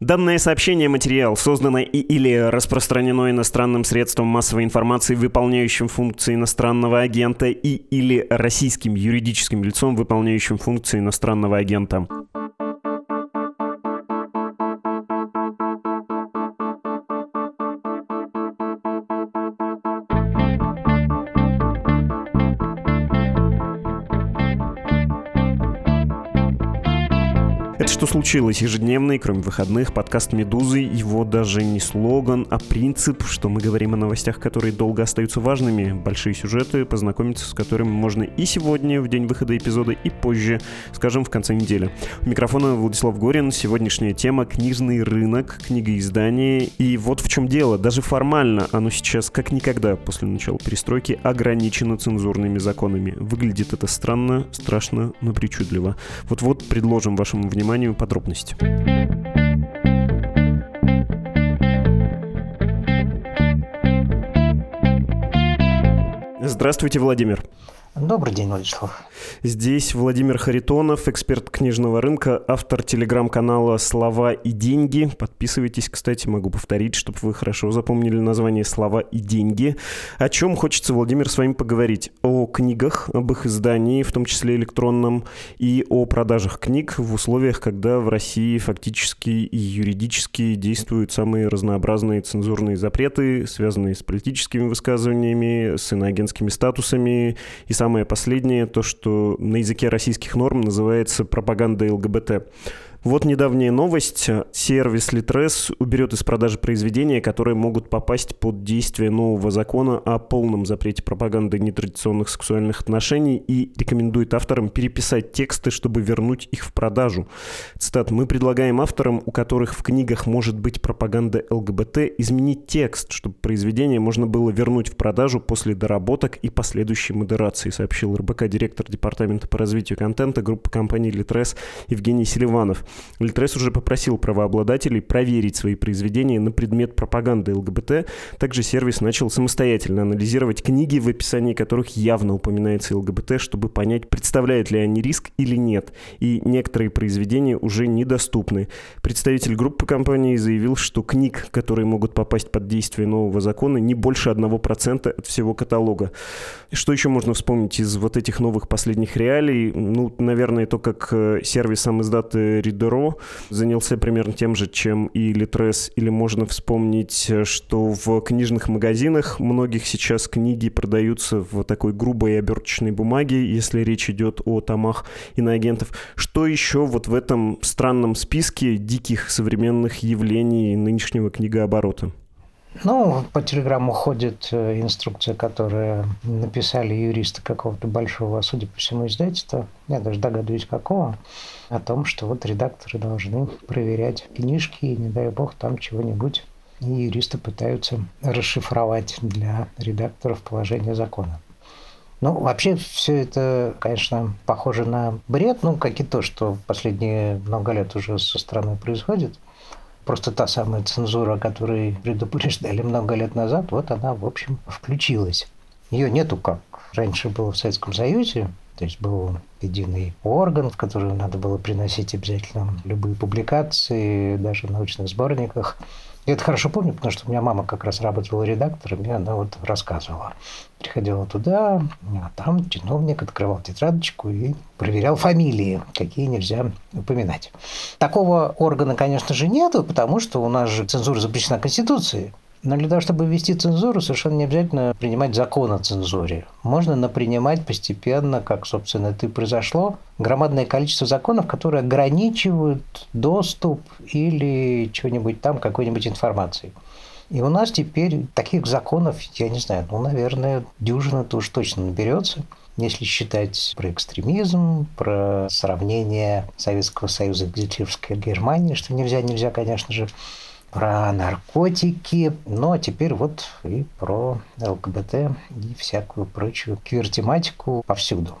Данное сообщение материал создано и или распространено иностранным средством массовой информации, выполняющим функции иностранного агента, и или российским юридическим лицом, выполняющим функции иностранного агента. Случилось? Ежедневный, кроме выходных, подкаст «Медузы». Его даже не слоган, а принцип, что мы говорим о новостях, которые долго остаются важными. Большие сюжеты, познакомиться с которыми можно и сегодня, в день выхода эпизода, и позже, скажем, в конце недели. У микрофона Владислав Горин. Сегодняшняя тема — книжный рынок, книгоиздание. И вот в чем дело. Даже формально оно сейчас, как никогда после начала перестройки, ограничено цензурными законами. Выглядит это странно, страшно, но причудливо. Вот-вот предложим вашему вниманию изучению подробностей. Здравствуйте, Владимир. Добрый день, Владислав. Здесь Владимир Харитонов, эксперт книжного рынка, автор телеграм-канала «Слова и деньги». Подписывайтесь, кстати, могу повторить, чтобы вы хорошо запомнили название «Слова и деньги». О чем хочется, Владимир, с вами поговорить? О книгах, об их издании, в том числе электронном, и о продажах книг в условиях, когда в России фактически и юридически действуют самые разнообразные цензурные запреты, связанные с политическими высказываниями, с иноагентскими статусами и самое последнее, то, что на языке российских норм называется пропаганда ЛГБТ. Вот недавняя новость. Сервис Litres уберет из продажи произведения, которые могут попасть под действие нового закона о полном запрете пропаганды нетрадиционных сексуальных отношений и рекомендует авторам переписать тексты, чтобы вернуть их в продажу. Цитат. «Мы предлагаем авторам, у которых в книгах может быть пропаганда ЛГБТ, изменить текст, чтобы произведение можно было вернуть в продажу после доработок и последующей модерации», сообщил РБК директор Департамента по развитию контента группы компании Litres Евгений Селиванов. Литрес уже попросил правообладателей проверить свои произведения на предмет пропаганды ЛГБТ. Также сервис начал самостоятельно анализировать книги, в описании которых явно упоминается ЛГБТ, чтобы понять, представляют ли они риск или нет. И некоторые произведения уже недоступны. Представитель группы компании заявил, что книг, которые могут попасть под действие нового закона, не больше 1% от всего каталога. Что еще можно вспомнить из вот этих новых последних реалий? Ну, наверное, то, как э, сервис сам издат Ридеро занялся примерно тем же, чем и Литрес. Или можно вспомнить, что в книжных магазинах многих сейчас книги продаются в такой грубой оберточной бумаге, если речь идет о томах иноагентов. Что еще вот в этом странном списке диких современных явлений нынешнего книгооборота? Ну, по телеграмму ходит э, инструкция, которую написали юристы какого-то большого, судя по всему, издательства. Я даже догадываюсь, какого. О том, что вот редакторы должны проверять книжки, и, не дай бог, там чего-нибудь. И юристы пытаются расшифровать для редакторов положение закона. Ну, вообще, все это, конечно, похоже на бред, ну, как и то, что последние много лет уже со стороны происходит – Просто та самая цензура, которую предупреждали много лет назад, вот она, в общем, включилась. Ее нету как раньше было в Советском Союзе, то есть был единый орган, в который надо было приносить обязательно любые публикации, даже в научных сборниках. Я это хорошо помню, потому что у меня мама как раз работала редактором, и она вот рассказывала. Приходила туда, а там чиновник открывал тетрадочку и проверял фамилии, какие нельзя упоминать. Такого органа, конечно же, нету, потому что у нас же цензура запрещена Конституцией. Но для того, чтобы ввести цензуру, совершенно не обязательно принимать закон о цензуре. Можно напринимать постепенно, как, собственно, это и произошло, громадное количество законов, которые ограничивают доступ или чего-нибудь там, какой-нибудь информации. И у нас теперь таких законов, я не знаю, ну, наверное, дюжина-то уж точно наберется если считать про экстремизм, про сравнение Советского Союза с Гитлеровской Германией, что нельзя, нельзя, конечно же, про наркотики, а теперь вот и про ЛГБТ и всякую прочую квир-тематику повсюду.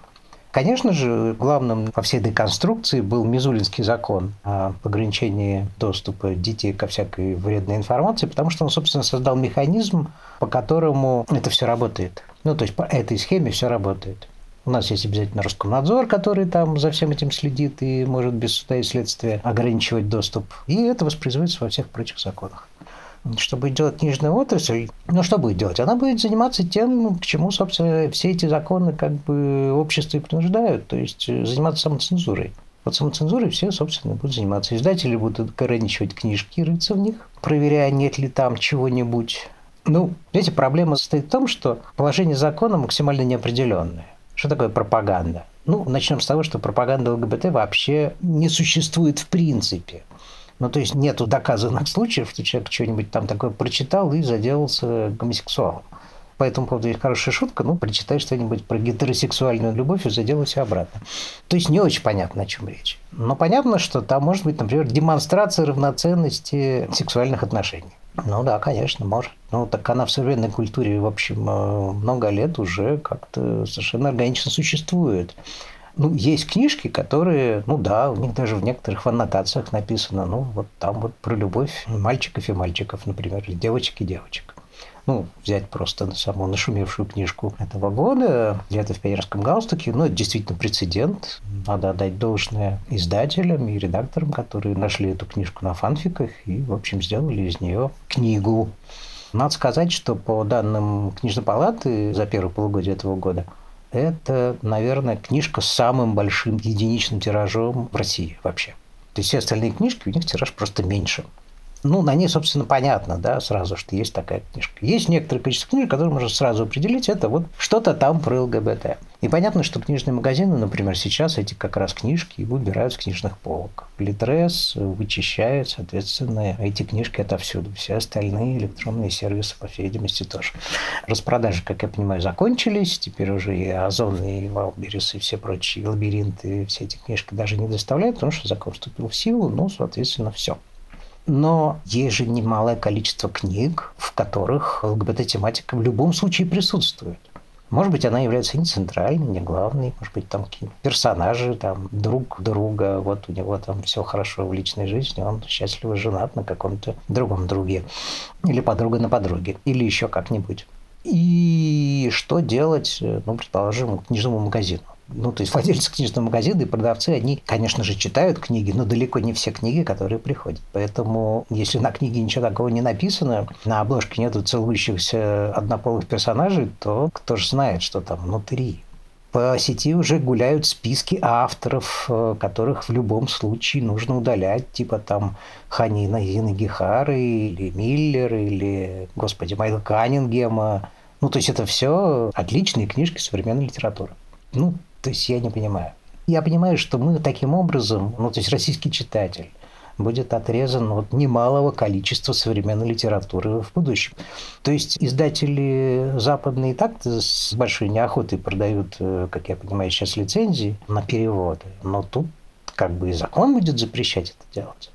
Конечно же, главным во всей деконструкции был Мизулинский закон о ограничении доступа детей ко всякой вредной информации, потому что он, собственно, создал механизм, по которому это все работает. Ну, то есть по этой схеме все работает. У нас есть обязательно Роскомнадзор, который там за всем этим следит и может без суда и следствия ограничивать доступ. И это воспроизводится во всех прочих законах. Что будет делать книжная отрасль? Ну, что будет делать? Она будет заниматься тем, к чему, собственно, все эти законы как бы общество и принуждают, то есть э, заниматься самоцензурой. Вот самоцензурой все, собственно, будут заниматься. Издатели будут ограничивать книжки, рыться в них, проверяя, нет ли там чего-нибудь. Ну, видите, проблема состоит в том, что положение закона максимально неопределенное. Что такое пропаганда? Ну, начнем с того, что пропаганда ЛГБТ вообще не существует в принципе. Ну, то есть нету доказанных случаев, что человек что-нибудь там такое прочитал и заделался гомосексуалом. По этому поводу есть хорошая шутка, ну, прочитай что-нибудь про гетеросексуальную любовь и заделайся обратно. То есть не очень понятно, о чем речь. Но понятно, что там может быть, например, демонстрация равноценности сексуальных отношений. Ну да, конечно, может. Ну так она в современной культуре, в общем, э, много лет уже как-то совершенно органично существует. Ну, есть книжки, которые, ну да, у них даже в некоторых аннотациях написано, ну, вот там вот про любовь мальчиков и мальчиков, например, или девочек и девочек. Ну, взять просто саму нашумевшую книжку этого года «Лето в пионерском галстуке». Ну, это действительно прецедент. Надо отдать должное издателям и редакторам, которые нашли эту книжку на фанфиках и, в общем, сделали из нее книгу. Надо сказать, что по данным книжной палаты за первое полугодие этого года это, наверное, книжка с самым большим единичным тиражом в России вообще. То есть все остальные книжки, у них тираж просто меньше. Ну, на ней, собственно, понятно, да, сразу, что есть такая книжка. Есть некоторое количество книжек, которые можно сразу определить, это вот что-то там про ЛГБТ. И понятно, что книжные магазины, например, сейчас эти как раз книжки выбирают с книжных полок. Литрес вычищает, соответственно, эти книжки отовсюду. Все остальные электронные сервисы, по всей видимости, тоже. Распродажи, как я понимаю, закончились. Теперь уже и Озон, и Валберис, и все прочие лабиринты, все эти книжки даже не доставляют, потому что закон вступил в силу, ну, соответственно, все. Но есть же немалое количество книг, в которых ЛГБТ-тематика в любом случае присутствует. Может быть, она является не центральной, не главной, может быть, там какие-то персонажи, там, друг друга, вот у него там все хорошо в личной жизни, он счастливо женат на каком-то другом друге, или подруга на подруге, или еще как-нибудь. И что делать, ну, предположим, книжному магазину? Ну, то есть владельцы книжного магазина и продавцы, они, конечно же, читают книги, но далеко не все книги, которые приходят. Поэтому, если на книге ничего такого не написано, на обложке нету целующихся однополых персонажей, то кто же знает, что там внутри. По сети уже гуляют списки авторов, э, которых в любом случае нужно удалять, типа там Ханина Зины Гихары, или Миллер, или, господи, Майкла Каннингема. Ну, то есть это все отличные книжки современной литературы. Ну, то есть я не понимаю. Я понимаю, что мы таким образом, ну, то есть российский читатель, будет отрезан от немалого количества современной литературы в будущем. То есть издатели западные и так с большой неохотой продают, э, как я понимаю, сейчас лицензии на переводы. Но тут как бы и закон будет запрещать это делать.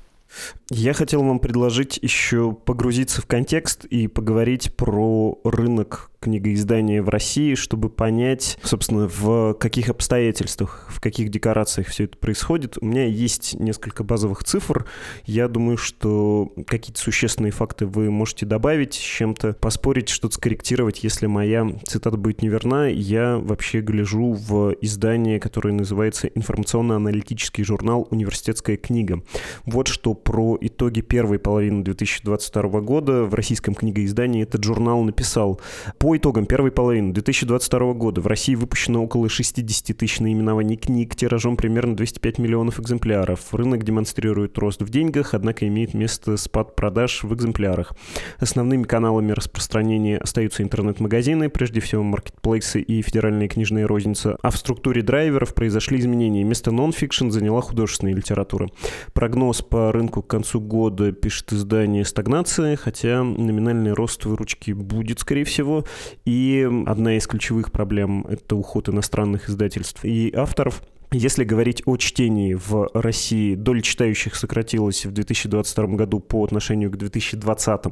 Я хотел вам предложить еще погрузиться в контекст и поговорить про рынок книгоиздания в России, чтобы понять, собственно, в каких обстоятельствах, в каких декорациях все это происходит. У меня есть несколько базовых цифр. Я думаю, что какие-то существенные факты вы можете добавить, с чем-то поспорить, что-то скорректировать, если моя цитата будет неверна. Я вообще гляжу в издание, которое называется «Информационно-аналитический журнал «Университетская книга». Вот что про итоги первой половины 2022 года в российском книгоиздании этот журнал написал. По итогам первой половины 2022 года в России выпущено около 60 тысяч наименований книг тиражом примерно 205 миллионов экземпляров. Рынок демонстрирует рост в деньгах, однако имеет место спад продаж в экземплярах. Основными каналами распространения остаются интернет-магазины, прежде всего маркетплейсы и федеральные книжные розницы, а в структуре драйверов произошли изменения. Место нон-фикшн заняла художественная литература. Прогноз по рынку к концу года, пишет издание, стагнация, хотя номинальный рост выручки будет, скорее всего. И одна из ключевых проблем — это уход иностранных издательств и авторов — Если говорить о чтении в России, доля читающих сократилась в 2022 году по отношению к 2020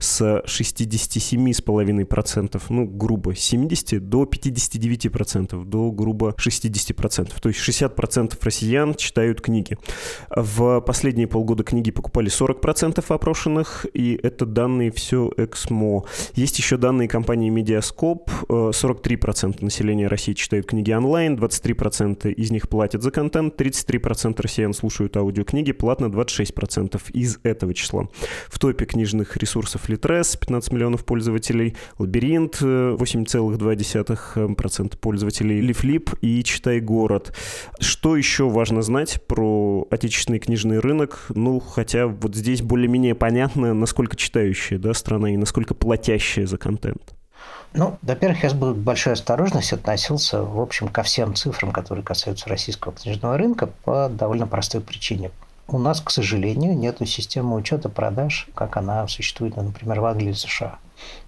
с 67,5%, ну, грубо 70, до 59%, до грубо 60%. То есть 60% россиян читают книги. В последние полгода книги покупали 40% опрошенных, и это данные все Эксмо. Есть еще данные компании Медиаскоп. 43% населения России читают книги онлайн, 23% из из них платят за контент, 33% россиян слушают аудиокниги, платно 26% из этого числа. В топе книжных ресурсов Литрес 15 миллионов пользователей, Лабиринт 8,2% пользователей, Лифлип и Читай город. Что еще важно знать про отечественный книжный рынок? Ну, хотя вот здесь более-менее понятно, насколько читающая да, страна и насколько платящая за контент. Ну, во-первых, я с большой осторожностью относился, в общем, ко всем цифрам, которые касаются российского книжного рынка по довольно простой причине. У нас, к сожалению, нет системы учета продаж, как она существует, например, в Англии и США.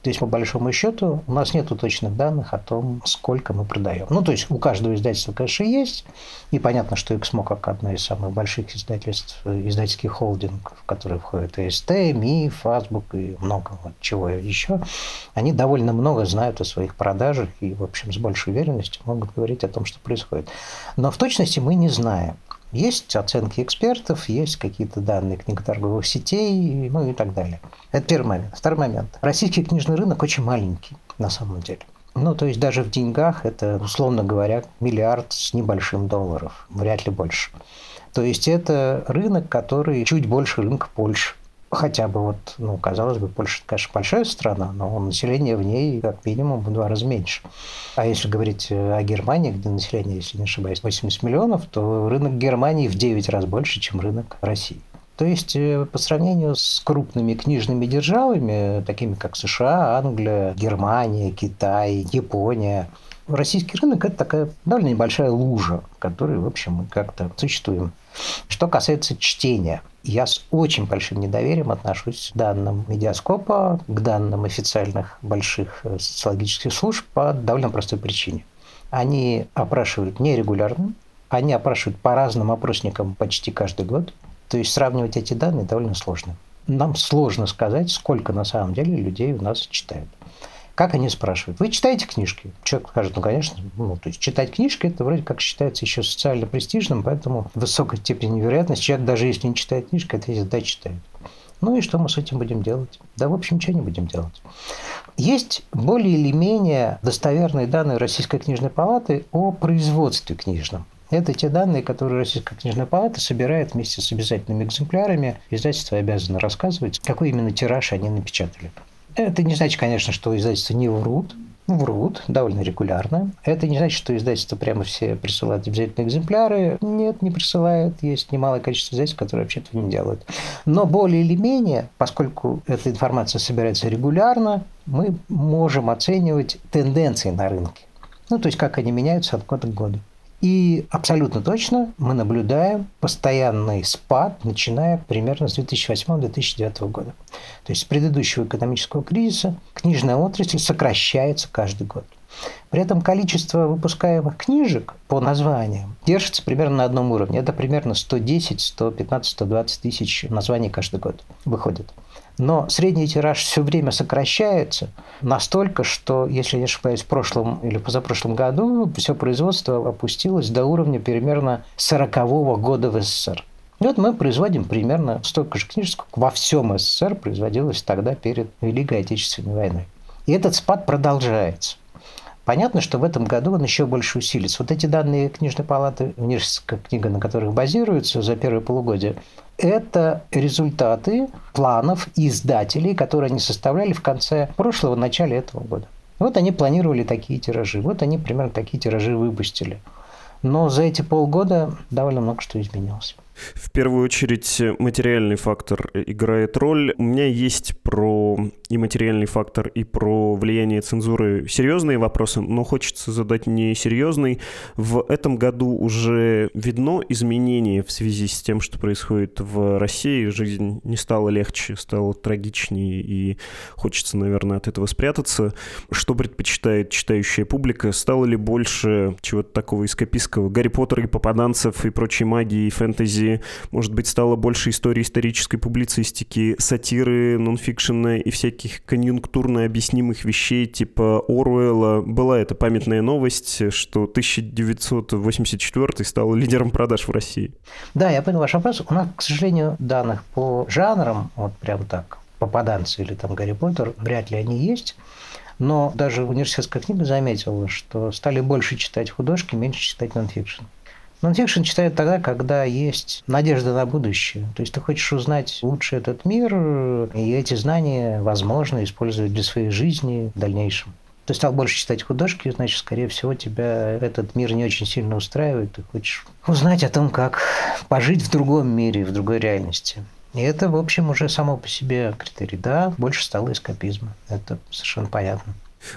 То есть, по большому счету, у нас нет точных данных о том, сколько мы продаем. Ну, то есть, у каждого издательства, конечно, есть. И понятно, что XMO, как одно из самых больших издательств, издательских холдингов, в которые входят СТ, МИФ, Азбук и много чего еще, они довольно много знают о своих продажах и, в общем, с большей уверенностью могут говорить о том, что происходит. Но в точности мы не знаем. Есть оценки экспертов, есть какие-то данные книготорговых сетей, ну и так далее. Это первый момент. Второй момент. Российский книжный рынок очень маленький на самом деле. Ну, то есть даже в деньгах это, условно говоря, миллиард с небольшим долларов, вряд ли больше. То есть это рынок, который чуть больше рынка Польши хотя бы вот, ну, казалось бы, Польша, конечно, большая страна, но население в ней как минимум в два раза меньше. А если говорить э, о Германии, где население, если не ошибаюсь, 80 миллионов, то рынок Германии в 9 раз больше, чем рынок России. То есть э, по сравнению с крупными книжными державами, такими как США, Англия, Германия, Китай, Япония, российский рынок – это такая довольно небольшая лужа, в которой, в общем, мы как-то существуем. Что касается чтения, я с очень большим недоверием отношусь к данным медиаскопа, к данным официальных больших э, социологических служб по довольно простой причине. Они опрашивают нерегулярно, они опрашивают по разным опросникам почти каждый год. То есть сравнивать эти данные довольно сложно. Нам сложно сказать, сколько на самом деле людей у нас читают. Как они спрашивают? Вы читаете книжки? Человек скажет, ну, конечно. Ну, то есть читать книжки, это вроде как считается еще социально престижным, поэтому высокая степень вероятности человек, даже если не читает книжки, это всегда читает. Ну и что мы с этим будем делать? Да, в общем, ничего не будем делать. Есть более или менее достоверные данные Российской книжной палаты о производстве книжном. Это те данные, которые Российская книжная палата собирает вместе с обязательными экземплярами. Издательство обязано рассказывать, какой именно тираж они напечатали. Это не значит, конечно, что издательства не врут. Врут довольно регулярно. Это не значит, что издательства прямо все присылают обязательные экземпляры. Нет, не присылают. Есть немалое количество издательств, которые вообще этого не делают. Но более или менее, поскольку эта информация собирается регулярно, мы можем оценивать тенденции на рынке. Ну, то есть, как они меняются от года к году. И абсолютно точно мы наблюдаем постоянный спад, начиная примерно с 2008-2009 года. То есть с предыдущего экономического кризиса книжная отрасль сокращается каждый год. При этом количество выпускаемых книжек по названиям держится примерно на одном уровне. Это примерно 110, 115, 120 тысяч названий каждый год выходит. Но средний тираж все время сокращается настолько, что, если я не ошибаюсь, в прошлом или позапрошлом году все производство опустилось до уровня примерно 40-го года в СССР. И вот мы производим примерно столько же книжек, сколько во всем СССР производилось тогда перед Великой Отечественной войной. И этот спад продолжается. Понятно, что в этом году он еще больше усилится. Вот эти данные книжной палаты, университетская книга, на которых базируются за первое полугодие, это результаты планов издателей, которые они составляли в конце прошлого, начале этого года. Вот они планировали такие тиражи, вот они примерно такие тиражи выпустили. Но за эти полгода довольно много что изменилось. В первую очередь материальный фактор играет роль. У меня есть про и материальный фактор, и про влияние цензуры серьезные вопросы, но хочется задать не серьезный. В этом году уже видно изменение в связи с тем, что происходит в России. Жизнь не стала легче, стала трагичнее, и хочется, наверное, от этого спрятаться. Что предпочитает читающая публика? Стало ли больше чего-то такого эскапистского? Гарри Поттер и попаданцев, и прочей магии, и фэнтези. Может быть, стало больше истории исторической публицистики, сатиры, нонфикшена и всяких конъюнктурно объяснимых вещей типа Оруэлла. Была эта памятная новость, что 1984 стал лидером продаж в России. Да, я понял ваш вопрос. У нас, к сожалению, данных по жанрам, вот прям так, попаданцы или там Гарри Поттер, вряд ли они есть. Но даже университетская книга заметила, что стали больше читать художки, меньше читать нонфикшн. Нонфикшн читают тогда, когда есть надежда на будущее. То есть ты хочешь узнать лучше этот мир, и эти знания возможно использовать для своей жизни в дальнейшем. Ты стал больше читать художки, значит, скорее всего, тебя этот мир не очень сильно устраивает. Ты хочешь узнать о том, как пожить в другом мире, в другой реальности. И это, в общем, уже само по себе критерий. Да, больше стало эскапизма. Это совершенно понятно.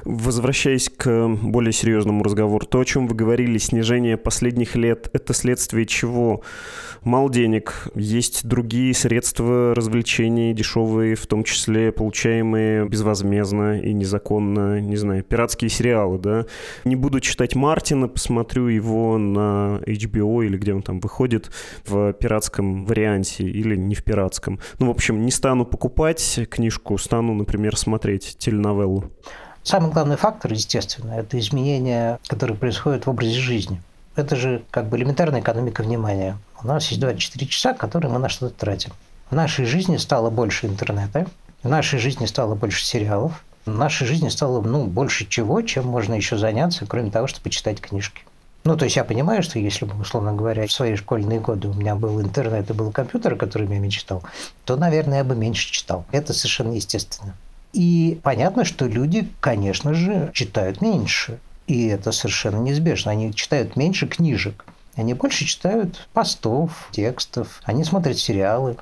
Возвращаясь к более серьезному разговору, то, о чем вы говорили, снижение последних лет, это следствие чего? Мало денег, есть другие средства развлечений, дешевые, в том числе получаемые безвозмездно и незаконно, не знаю, пиратские сериалы, да? Не буду читать Мартина, посмотрю его на HBO или где он там выходит в пиратском варианте или не в пиратском. Ну, в общем, не стану покупать книжку, стану, например, смотреть теленовеллу. Самый главный фактор, естественно, это изменения, которые происходят в образе жизни. Это же как бы элементарная экономика внимания. У нас есть 24 часа, которые мы на что-то тратим. В нашей жизни стало больше интернета, в нашей жизни стало больше сериалов, в нашей жизни стало ну, больше чего, чем можно еще заняться, кроме того, чтобы почитать книжки. Ну, то есть я понимаю, что если бы, условно говоря, в свои школьные годы у меня был интернет и был компьютер, которым я мечтал, то, наверное, я бы меньше читал. Это совершенно естественно. И понятно, что люди, конечно же, читают меньше. И это совершенно неизбежно. Они читают меньше книжек. Они больше читают постов, текстов, они смотрят сериалы.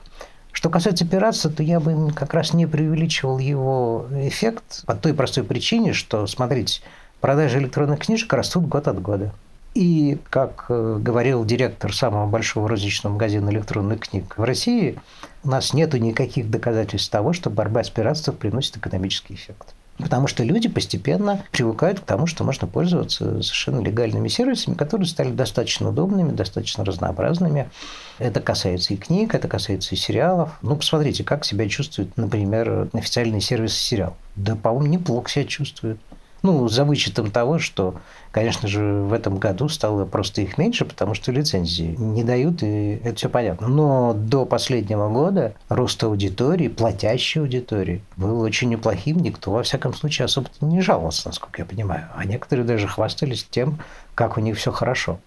Что касается пиратства, то я бы как раз не преувеличивал его эффект по той простой причине, что, смотрите, продажи электронных книжек растут год от года. И, как э, говорил директор самого большого розничного магазина электронных книг в России, у нас нет никаких доказательств того, что борьба с пиратством приносит экономический эффект. Потому что люди постепенно привыкают к тому, что можно пользоваться совершенно легальными сервисами, которые стали достаточно удобными, достаточно разнообразными. Это касается и книг, это касается и сериалов. Ну, посмотрите, как себя чувствует, например, официальный сервис сериал. Да, по-моему, неплохо себя чувствует. Ну, за вычетом того, что, конечно же, в этом году стало просто их меньше, потому что лицензии не дают, и это все понятно. Но до последнего года рост аудитории, платящей аудитории, был очень неплохим. Никто, во всяком случае, особо не жаловался, насколько я понимаю. А некоторые даже хвастались тем, как у них все хорошо.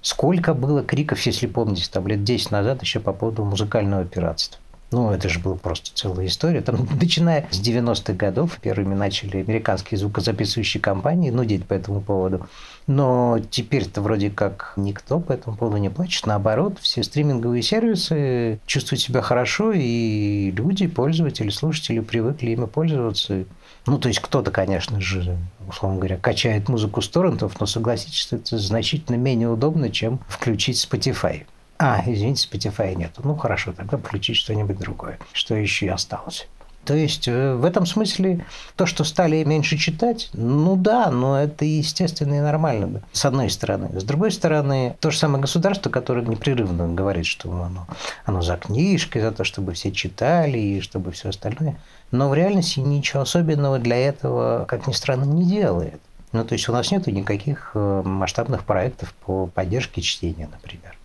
Сколько было криков, если помните, там лет 10 назад еще по поводу музыкального пиратства. Ну, это же была просто целая история. Там, начиная с 90-х годов, первыми начали американские звукозаписывающие компании нудить по этому поводу. Но теперь-то вроде как никто по этому поводу не плачет. Наоборот, все стриминговые сервисы чувствуют себя хорошо, и люди, пользователи, слушатели привыкли ими пользоваться. Ну, то есть кто-то, конечно же, условно говоря, качает музыку с торрентов, но согласитесь, это значительно менее удобно, чем включить Spotify. А, извините, Spotify нету. Ну, хорошо, тогда включить что-нибудь другое. Что еще осталось? То есть э, в этом смысле то, что стали меньше читать, ну да, но это естественно и нормально, с одной стороны. С другой стороны, то же самое государство, которое непрерывно говорит, что оно, оно за книжкой, за то, чтобы все читали и чтобы все остальное. Но в реальности ничего особенного для этого, как ни странно, не делает. Ну, то есть у нас нет никаких э, масштабных проектов по поддержке чтения, например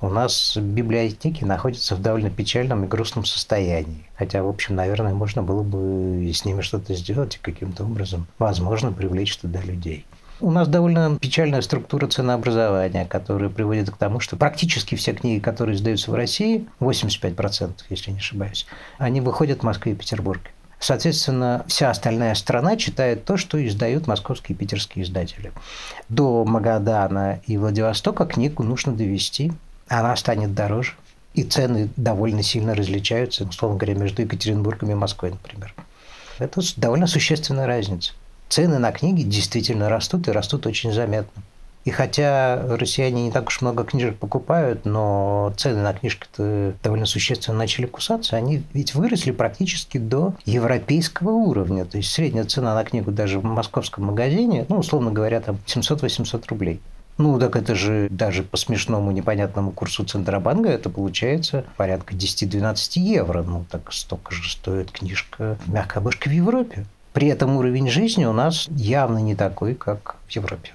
у нас библиотеки находятся в довольно печальном и грустном состоянии. Хотя, в общем, наверное, можно было бы с ними что-то сделать и каким-то образом, возможно, привлечь туда людей. У нас довольно печальная структура ценообразования, которая приводит к тому, что практически все книги, которые издаются в России, 85%, если не ошибаюсь, они выходят в Москве и Петербурге. Соответственно, вся остальная страна читает то, что издают московские и питерские издатели. До Магадана и Владивостока книгу нужно довести она станет дороже. И цены довольно сильно различаются, условно говоря, между Екатеринбургом и Москвой, например. Это довольно существенная разница. Цены на книги действительно растут и растут очень заметно. И хотя россияне не так уж много книжек покупают, но цены на книжки-то довольно существенно начали кусаться, они ведь выросли практически до европейского уровня. То есть средняя цена на книгу даже в московском магазине, ну, условно говоря, там 700-800 рублей. Ну, так это же даже по смешному непонятному курсу Центробанка это получается порядка 10-12 евро. Ну, так столько же стоит книжка «Мягкая обложка» в Европе. При этом уровень жизни у нас явно не такой, как в Европе.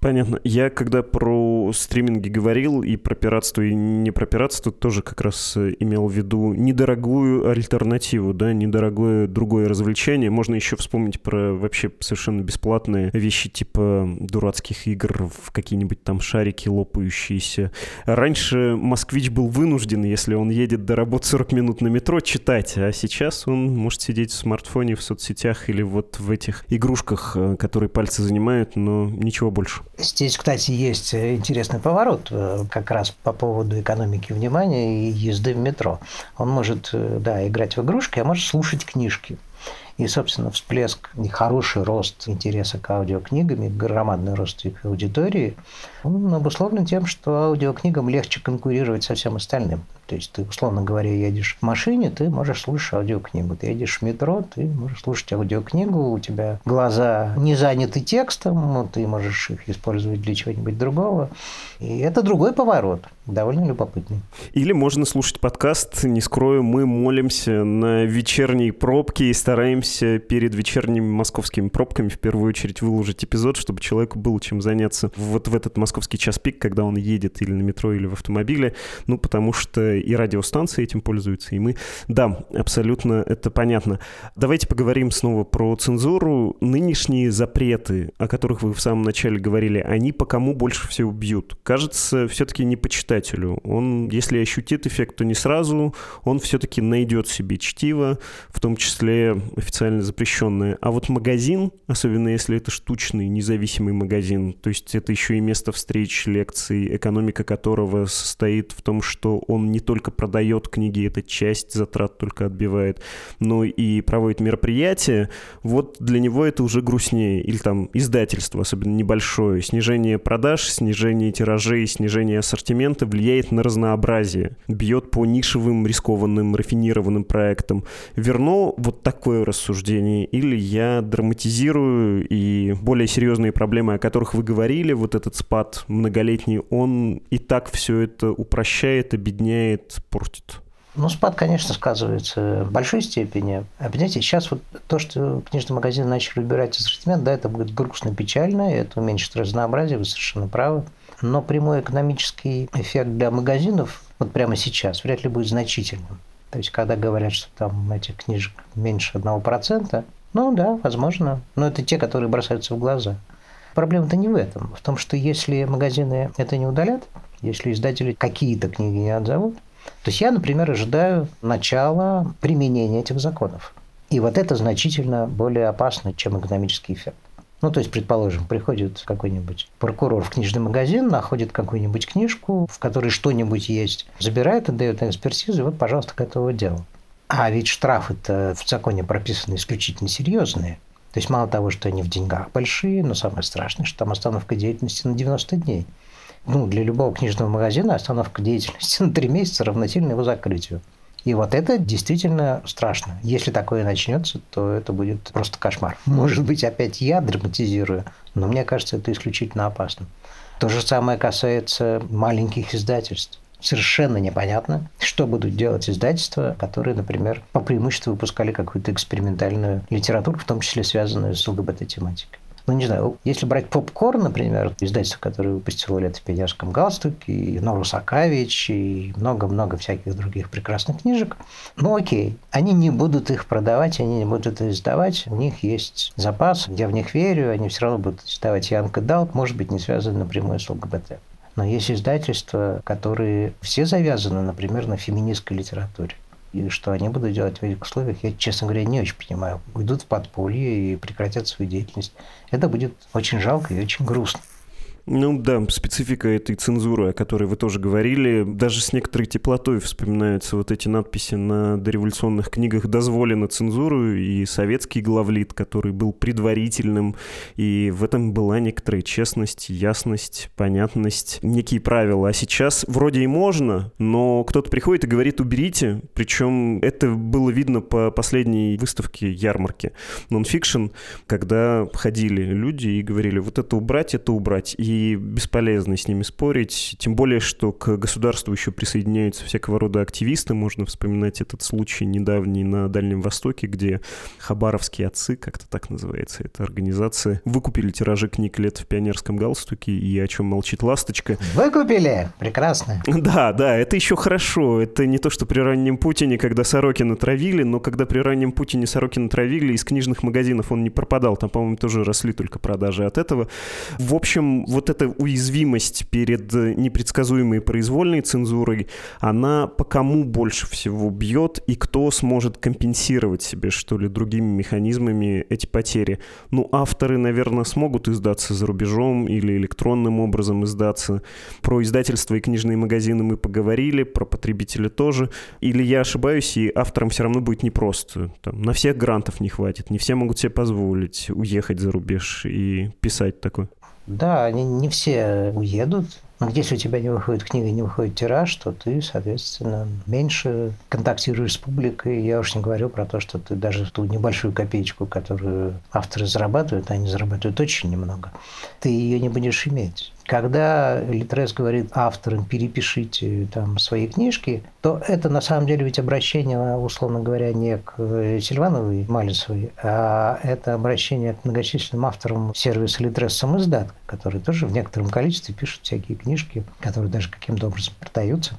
Понятно. Я когда про стриминги говорил и про пиратство, и не про пиратство, тоже как раз э, имел в виду недорогую альтернативу, да, недорогое другое развлечение. Можно еще вспомнить про вообще совершенно бесплатные вещи типа дурацких игр в какие-нибудь там шарики лопающиеся. Раньше москвич был вынужден, если он едет до работы 40 минут на метро, читать, а сейчас он может сидеть в смартфоне, в соцсетях или вот в этих игрушках, э, которые пальцы занимают, но ничего больше. Здесь, кстати, есть интересный поворот э, как раз по поводу экономики внимания и езды в метро. Он может, э, да, играть в игрушки, а может слушать книжки. И, собственно, всплеск хороший рост интереса к аудиокнигам, и громадный рост их аудитории, он обусловлен тем, что аудиокнигам легче конкурировать со всем остальным. То есть ты, условно говоря, едешь в машине, ты можешь слушать аудиокнигу. Ты едешь в метро, ты можешь слушать аудиокнигу, у тебя глаза не заняты текстом, ты можешь их использовать для чего-нибудь другого. И это другой поворот, довольно любопытный. Или можно слушать подкаст, не скрою, мы молимся на вечерней пробке и стараемся перед вечерними московскими пробками в первую очередь выложить эпизод, чтобы человеку было чем заняться вот в этот московский час пик, когда он едет или на метро, или в автомобиле, ну, потому что и радиостанции этим пользуются, и мы... Да, абсолютно это понятно. Давайте поговорим снова про цензуру. Нынешние запреты, о которых вы в самом начале говорили, они по кому больше всего бьют? Кажется, все-таки не по читателю. Он, если ощутит эффект, то не сразу, он все-таки найдет себе чтиво, в том числе официально запрещенное. А вот магазин, особенно если это штучный, независимый магазин, то есть это еще и место встреч, лекций, экономика которого состоит в том, что он не только продает книги, эта часть затрат только отбивает, но и проводит мероприятия, вот для него это уже грустнее. Или там издательство, особенно небольшое, снижение продаж, снижение тиражей, снижение ассортимента влияет на разнообразие, бьет по нишевым, рискованным, рафинированным проектам. Верно вот такое рассуждение, или я драматизирую, и более серьезные проблемы, о которых вы говорили, вот этот спад многолетний, он и так все это упрощает, обедняет, портит? Ну, спад, конечно, сказывается в большой степени. А понимаете, сейчас вот то, что книжные магазины начали убирать ассортимент, да, это будет грустно, печально, это уменьшит разнообразие, вы совершенно правы. Но прямой экономический эффект для магазинов вот прямо сейчас вряд ли будет значительным. То есть, когда говорят, что там этих книжек меньше одного процента, ну да, возможно. Но это те, которые бросаются в глаза. Проблема-то не в этом. В том, что если магазины это не удалят, если издатели какие-то книги не отзовут, то есть я, например, ожидаю начала применения этих законов. И вот это значительно более опасно, чем экономический эффект. Ну, то есть, предположим, приходит какой-нибудь прокурор в книжный магазин, находит какую-нибудь книжку, в которой что-нибудь есть, забирает, отдает на экспертизу, и вот, пожалуйста, к этому делу. А ведь штрафы-то в законе прописаны исключительно серьезные. То есть, мало того, что они в деньгах большие, но самое страшное, что там остановка деятельности на 90 дней ну, для любого книжного магазина остановка деятельности на три месяца равносильно его закрытию. И вот это действительно страшно. Если такое начнется, то это будет просто кошмар. Может быть, опять я драматизирую, но мне кажется, это исключительно опасно. То же самое касается маленьких издательств. Совершенно непонятно, что будут делать издательства, которые, например, по преимуществу выпускали какую-то экспериментальную литературу, в том числе связанную с ЛГБТ-тематикой ну, не знаю, если брать попкорн, например, издательство, которое выпустило «Лето в пионерском галстуке», и Нору Сакавич, и много-много всяких других прекрасных книжек, ну, окей, они не будут их продавать, они не будут это издавать, у них есть запас, я в них верю, они все равно будут издавать Янка Далк, может быть, не связаны напрямую с ЛГБТ. Но есть издательства, которые все завязаны, например, на феминистской литературе. И что они будут делать в этих условиях, я, честно говоря, не очень понимаю. Уйдут в подполье и прекратят свою деятельность. Это будет очень жалко и очень грустно. Ну да, специфика этой цензуры, о которой вы тоже говорили, даже с некоторой теплотой вспоминаются вот эти надписи на дореволюционных книгах «Дозволено цензуру» и советский главлит, который был предварительным, и в этом была некоторая честность, ясность, понятность, некие правила. А сейчас вроде и можно, но кто-то приходит и говорит «уберите», причем это было видно по последней выставке ярмарки нонфикшн, когда ходили люди и говорили «вот это убрать, это убрать». И бесполезно с ними спорить, тем более, что к государству еще присоединяются всякого рода активисты, можно вспоминать этот случай недавний на Дальнем Востоке, где хабаровские отцы, как-то так называется эта организация, выкупили тиражи книг лет в пионерском галстуке и о чем молчит ласточка. Выкупили? Прекрасно. Да, да, это еще хорошо. Это не то, что при раннем Путине, когда Сорокина травили, но когда при раннем Путине Сорокина травили, из книжных магазинов он не пропадал. Там, по-моему, тоже росли только продажи от этого. В общем, вот вот эта уязвимость перед непредсказуемой произвольной цензурой, она по кому больше всего бьет и кто сможет компенсировать себе, что ли, другими механизмами эти потери? Ну, авторы, наверное, смогут издаться за рубежом или электронным образом издаться. Про издательство и книжные магазины мы поговорили, про потребителя тоже. Или я ошибаюсь, и авторам все равно будет непросто. Там, на всех грантов не хватит, не все могут себе позволить уехать за рубеж и писать такое. Да, они не все уедут. Но если у тебя не выходит книга, не выходит тираж, то ты, соответственно, меньше контактируешь с публикой. Я уж не говорю про то, что ты даже ту небольшую копеечку, которую авторы зарабатывают, они зарабатывают очень немного, ты ее не будешь иметь. Когда Литрес говорит авторам перепишите там свои книжки, то это на самом деле ведь обращение, условно говоря, не к Сильвановой Малицевой, а это обращение к многочисленным авторам сервиса Литрес самоиздат, которые тоже в некотором количестве пишут всякие книжки, которые даже каким-то образом продаются.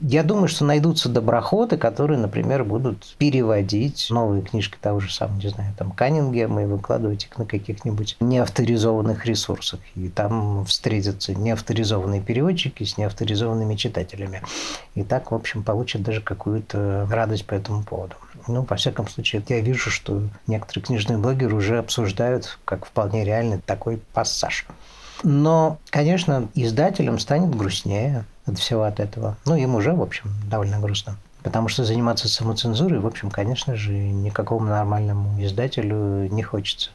Я думаю, что найдутся доброходы, которые, например, будут переводить новые книжки того же самого, не знаю, там, Каннингема и выкладывать их на каких-нибудь неавторизованных ресурсах. И там встретятся неавторизованные переводчики с неавторизованными читателями. И так, в общем, получат даже какую-то радость по этому поводу. Ну, во всяком случае, я вижу, что некоторые книжные блогеры уже обсуждают как вполне реальный такой пассаж. Но, конечно, издателям станет грустнее от всего от этого. Ну, им уже, в общем, довольно грустно. Потому что заниматься самоцензурой, в общем, конечно же, никакому нормальному издателю не хочется.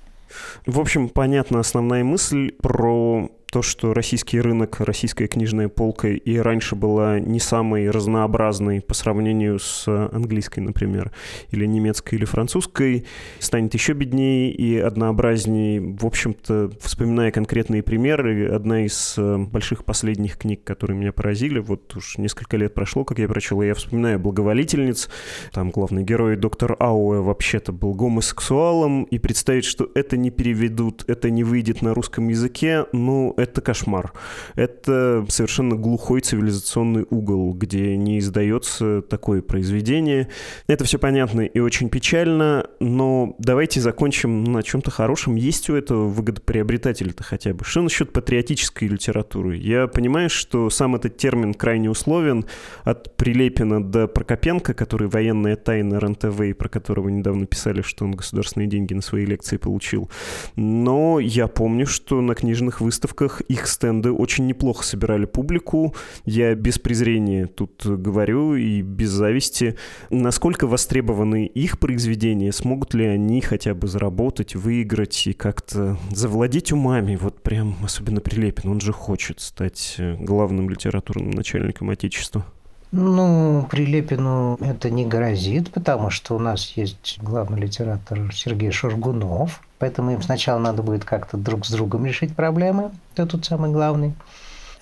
В общем, понятна основная мысль про то, что российский рынок, российская книжная полка и раньше была не самой разнообразной по сравнению с английской, например, или немецкой, или французской, станет еще беднее и однообразнее. В общем-то, вспоминая конкретные примеры, одна из э, больших последних книг, которые меня поразили, вот уж несколько лет прошло, как я прочел, я вспоминаю «Благоволительниц», там главный герой доктор Ауэ вообще-то был гомосексуалом, и представить, что это не переведут, это не выйдет на русском языке, ну, это кошмар. Это совершенно глухой цивилизационный угол, где не издается такое произведение. Это все понятно и очень печально, но давайте закончим на чем-то хорошем. Есть у этого выгодоприобретателя-то хотя бы? Что насчет патриотической литературы? Я понимаю, что сам этот термин крайне условен от Прилепина до Прокопенко, который военная тайна РНТВ, и про которого недавно писали, что он государственные деньги на свои лекции получил. Но я помню, что на книжных выставках выставках их стенды очень неплохо собирали публику. Я без презрения тут говорю и без зависти. Насколько востребованы их произведения? Смогут ли они хотя бы заработать, выиграть и как-то завладеть умами? Вот прям особенно Прилепин, он же хочет стать э, главным литературным начальником Отечества. Ну, Прилепину это не грозит, потому что у нас есть главный литератор Сергей Шургунов, поэтому им сначала надо будет как-то друг с другом решить проблемы, кто тут самый главный.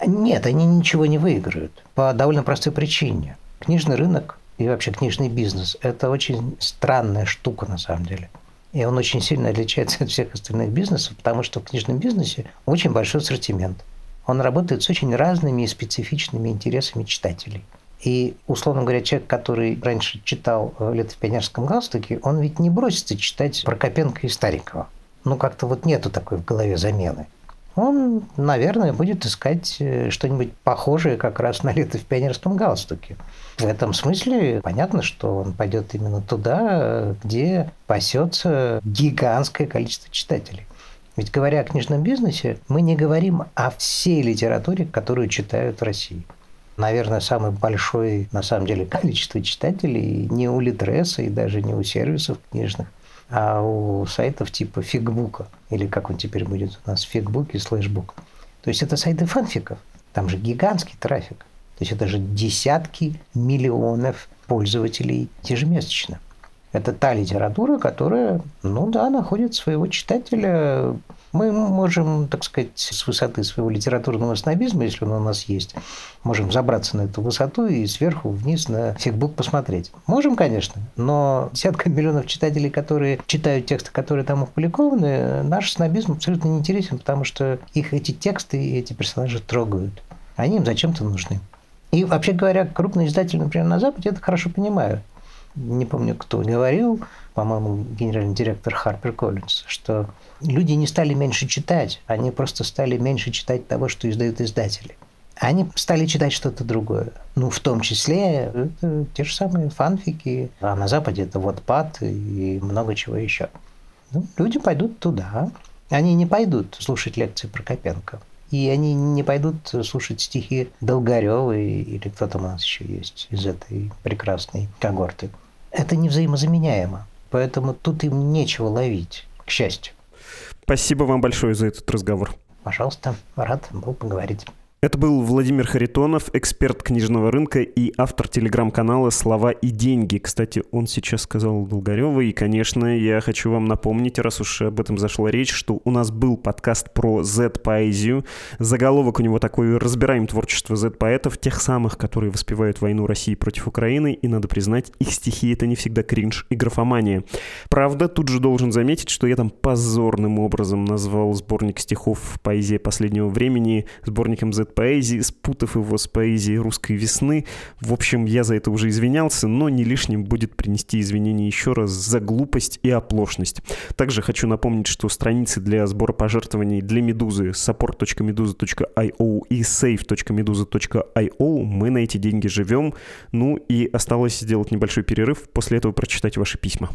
Нет, они ничего не выиграют по довольно простой причине. Книжный рынок и вообще книжный бизнес – это очень странная штука на самом деле. И он очень сильно отличается от всех остальных бизнесов, потому что в книжном бизнесе очень большой ассортимент. Он работает с очень разными и специфичными интересами читателей – и, условно говоря, человек, который раньше читал э, «Лето в пионерском галстуке», он ведь не бросится читать Прокопенко и Старикова. Ну, как-то вот нету такой в голове замены. Он, наверное, будет искать э, что-нибудь похожее как раз на «Лето в пионерском галстуке». В этом смысле понятно, что он пойдет именно туда, где пасется гигантское количество читателей. Ведь говоря о книжном бизнесе, мы не говорим о всей литературе, которую читают в России. Наверное, самое большое, на самом деле, количество читателей не у Литреса и даже не у сервисов книжных, а у сайтов типа Фигбука, или как он теперь будет у нас, Фигбук и Слэшбук. То есть это сайты фанфиков, там же гигантский трафик. То есть это же десятки миллионов пользователей ежемесячно. Это та литература, которая, ну да, находит своего читателя. Мы можем, так сказать, с высоты своего литературного снобизма, если он у нас есть, можем забраться на эту высоту и сверху вниз на фигбук посмотреть. Можем, конечно, но десятка миллионов читателей, которые читают тексты, которые там опубликованы, наш снобизм абсолютно не интересен, потому что их эти тексты и эти персонажи трогают. Они им зачем-то нужны. И вообще говоря, крупные издатели, например, на Западе это хорошо понимают не помню, кто говорил, по-моему, генеральный директор Харпер Коллинс, что люди не стали меньше читать, они просто стали меньше читать того, что издают издатели. Они стали читать что-то другое. Ну, в том числе это те же самые фанфики, а на Западе это пад и много чего еще. Ну, люди пойдут туда. Они не пойдут слушать лекции Прокопенко. И они не пойдут слушать стихи Долгарева или кто там у нас еще есть из этой прекрасной когорты это не взаимозаменяемо. Поэтому тут им нечего ловить, к счастью. Спасибо вам большое за этот разговор. Пожалуйста, рад был поговорить. Это был Владимир Харитонов, эксперт книжного рынка и автор телеграм-канала «Слова и деньги». Кстати, он сейчас сказал Долгарева, и, конечно, я хочу вам напомнить, раз уж об этом зашла речь, что у нас был подкаст про Z-поэзию. Заголовок у него такой «Разбираем творчество Z-поэтов», тех самых, которые воспевают войну России против Украины, и, надо признать, их стихи — это не всегда кринж и графомания. Правда, тут же должен заметить, что я там позорным образом назвал сборник стихов поэзии последнего времени сборником Z поэзии, спутав его с поэзией русской весны. В общем, я за это уже извинялся, но не лишним будет принести извинения еще раз за глупость и оплошность. Также хочу напомнить, что страницы для сбора пожертвований для Медузы support.meduza.io и save.meduza.io мы на эти деньги живем. Ну и осталось сделать небольшой перерыв, после этого прочитать ваши письма.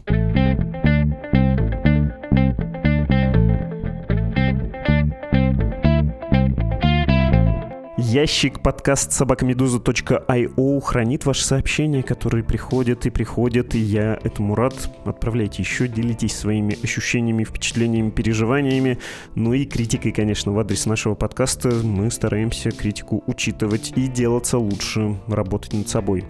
Ящик подкаст собакамедуза.io хранит ваши сообщения, которые приходят и приходят, и я этому рад. Отправляйте еще, делитесь своими ощущениями, впечатлениями, переживаниями. Ну и критикой, конечно, в адрес нашего подкаста. Мы стараемся критику учитывать и делаться лучше, работать над собой.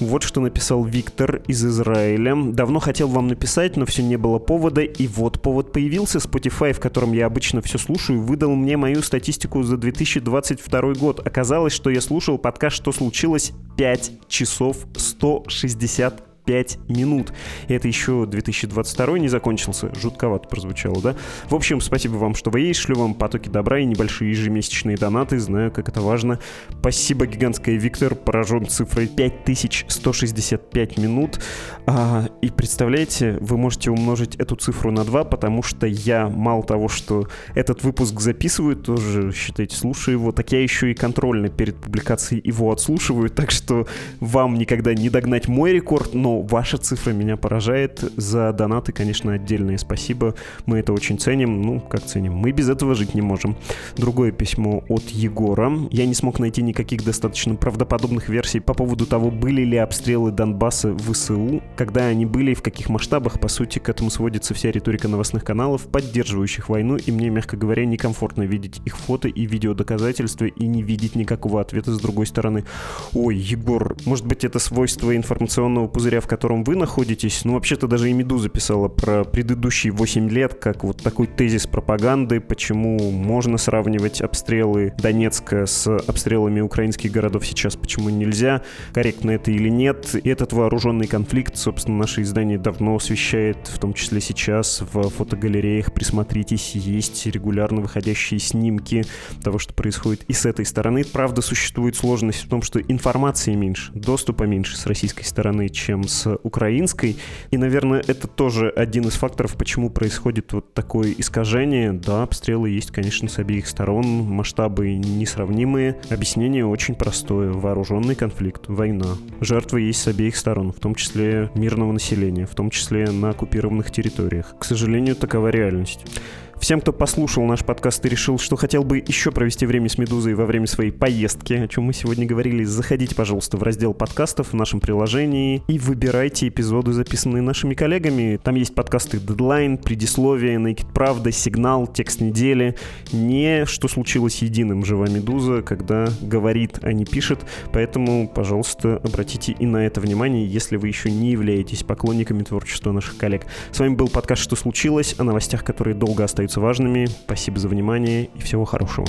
Вот что написал Виктор из Израиля. Давно хотел вам написать, но все не было повода, и вот повод появился. Spotify, в котором я обычно все слушаю, выдал мне мою статистику за 2022 год оказалось, что я слушал подкаст «Что случилось?» 5 часов 160 5 минут. И это еще 2022 не закончился. Жутковато прозвучало, да? В общем, спасибо вам, что вы есть. Шлю вам потоки добра и небольшие ежемесячные донаты. Знаю, как это важно. Спасибо гигантское, Виктор. Поражен цифрой 5165 минут. А, и представляете, вы можете умножить эту цифру на 2, потому что я мало того, что этот выпуск записываю, тоже, считайте, слушаю его, так я еще и контрольно перед публикацией его отслушиваю, так что вам никогда не догнать мой рекорд, но ваша цифра меня поражает. За донаты, конечно, отдельное спасибо. Мы это очень ценим. Ну, как ценим? Мы без этого жить не можем. Другое письмо от Егора. Я не смог найти никаких достаточно правдоподобных версий по поводу того, были ли обстрелы Донбасса в ВСУ, когда они были и в каких масштабах. По сути, к этому сводится вся риторика новостных каналов, поддерживающих войну, и мне, мягко говоря, некомфортно видеть их фото и видеодоказательства и не видеть никакого ответа с другой стороны. Ой, Егор, может быть, это свойство информационного пузыря, в котором вы находитесь. Ну, вообще-то даже и «Медуза» писала про предыдущие 8 лет, как вот такой тезис пропаганды, почему можно сравнивать обстрелы Донецка с обстрелами украинских городов сейчас, почему нельзя, корректно это или нет. И этот вооруженный конфликт, собственно, наше издание давно освещает, в том числе сейчас в фотогалереях. Присмотритесь, есть регулярно выходящие снимки того, что происходит и с этой стороны. Правда, существует сложность в том, что информации меньше, доступа меньше с российской стороны, чем с с украинской. И, наверное, это тоже один из факторов, почему происходит вот такое искажение. Да, обстрелы есть, конечно, с обеих сторон, масштабы несравнимые. Объяснение очень простое. Вооруженный конфликт, война. Жертвы есть с обеих сторон, в том числе мирного населения, в том числе на оккупированных территориях. К сожалению, такова реальность. Всем, кто послушал наш подкаст и решил, что хотел бы еще провести время с «Медузой» во время своей поездки, о чем мы сегодня говорили, заходите, пожалуйста, в раздел подкастов в нашем приложении и выбирайте эпизоды, записанные нашими коллегами. Там есть подкасты Deadline, Предисловие, Naked Правда, Сигнал, Текст недели. Не что случилось единым «Жива Медуза», когда говорит, а не пишет. Поэтому, пожалуйста, обратите и на это внимание, если вы еще не являетесь поклонниками творчества наших коллег. С вами был подкаст «Что случилось?» о новостях, которые долго остаются важными. Спасибо за внимание и всего хорошего.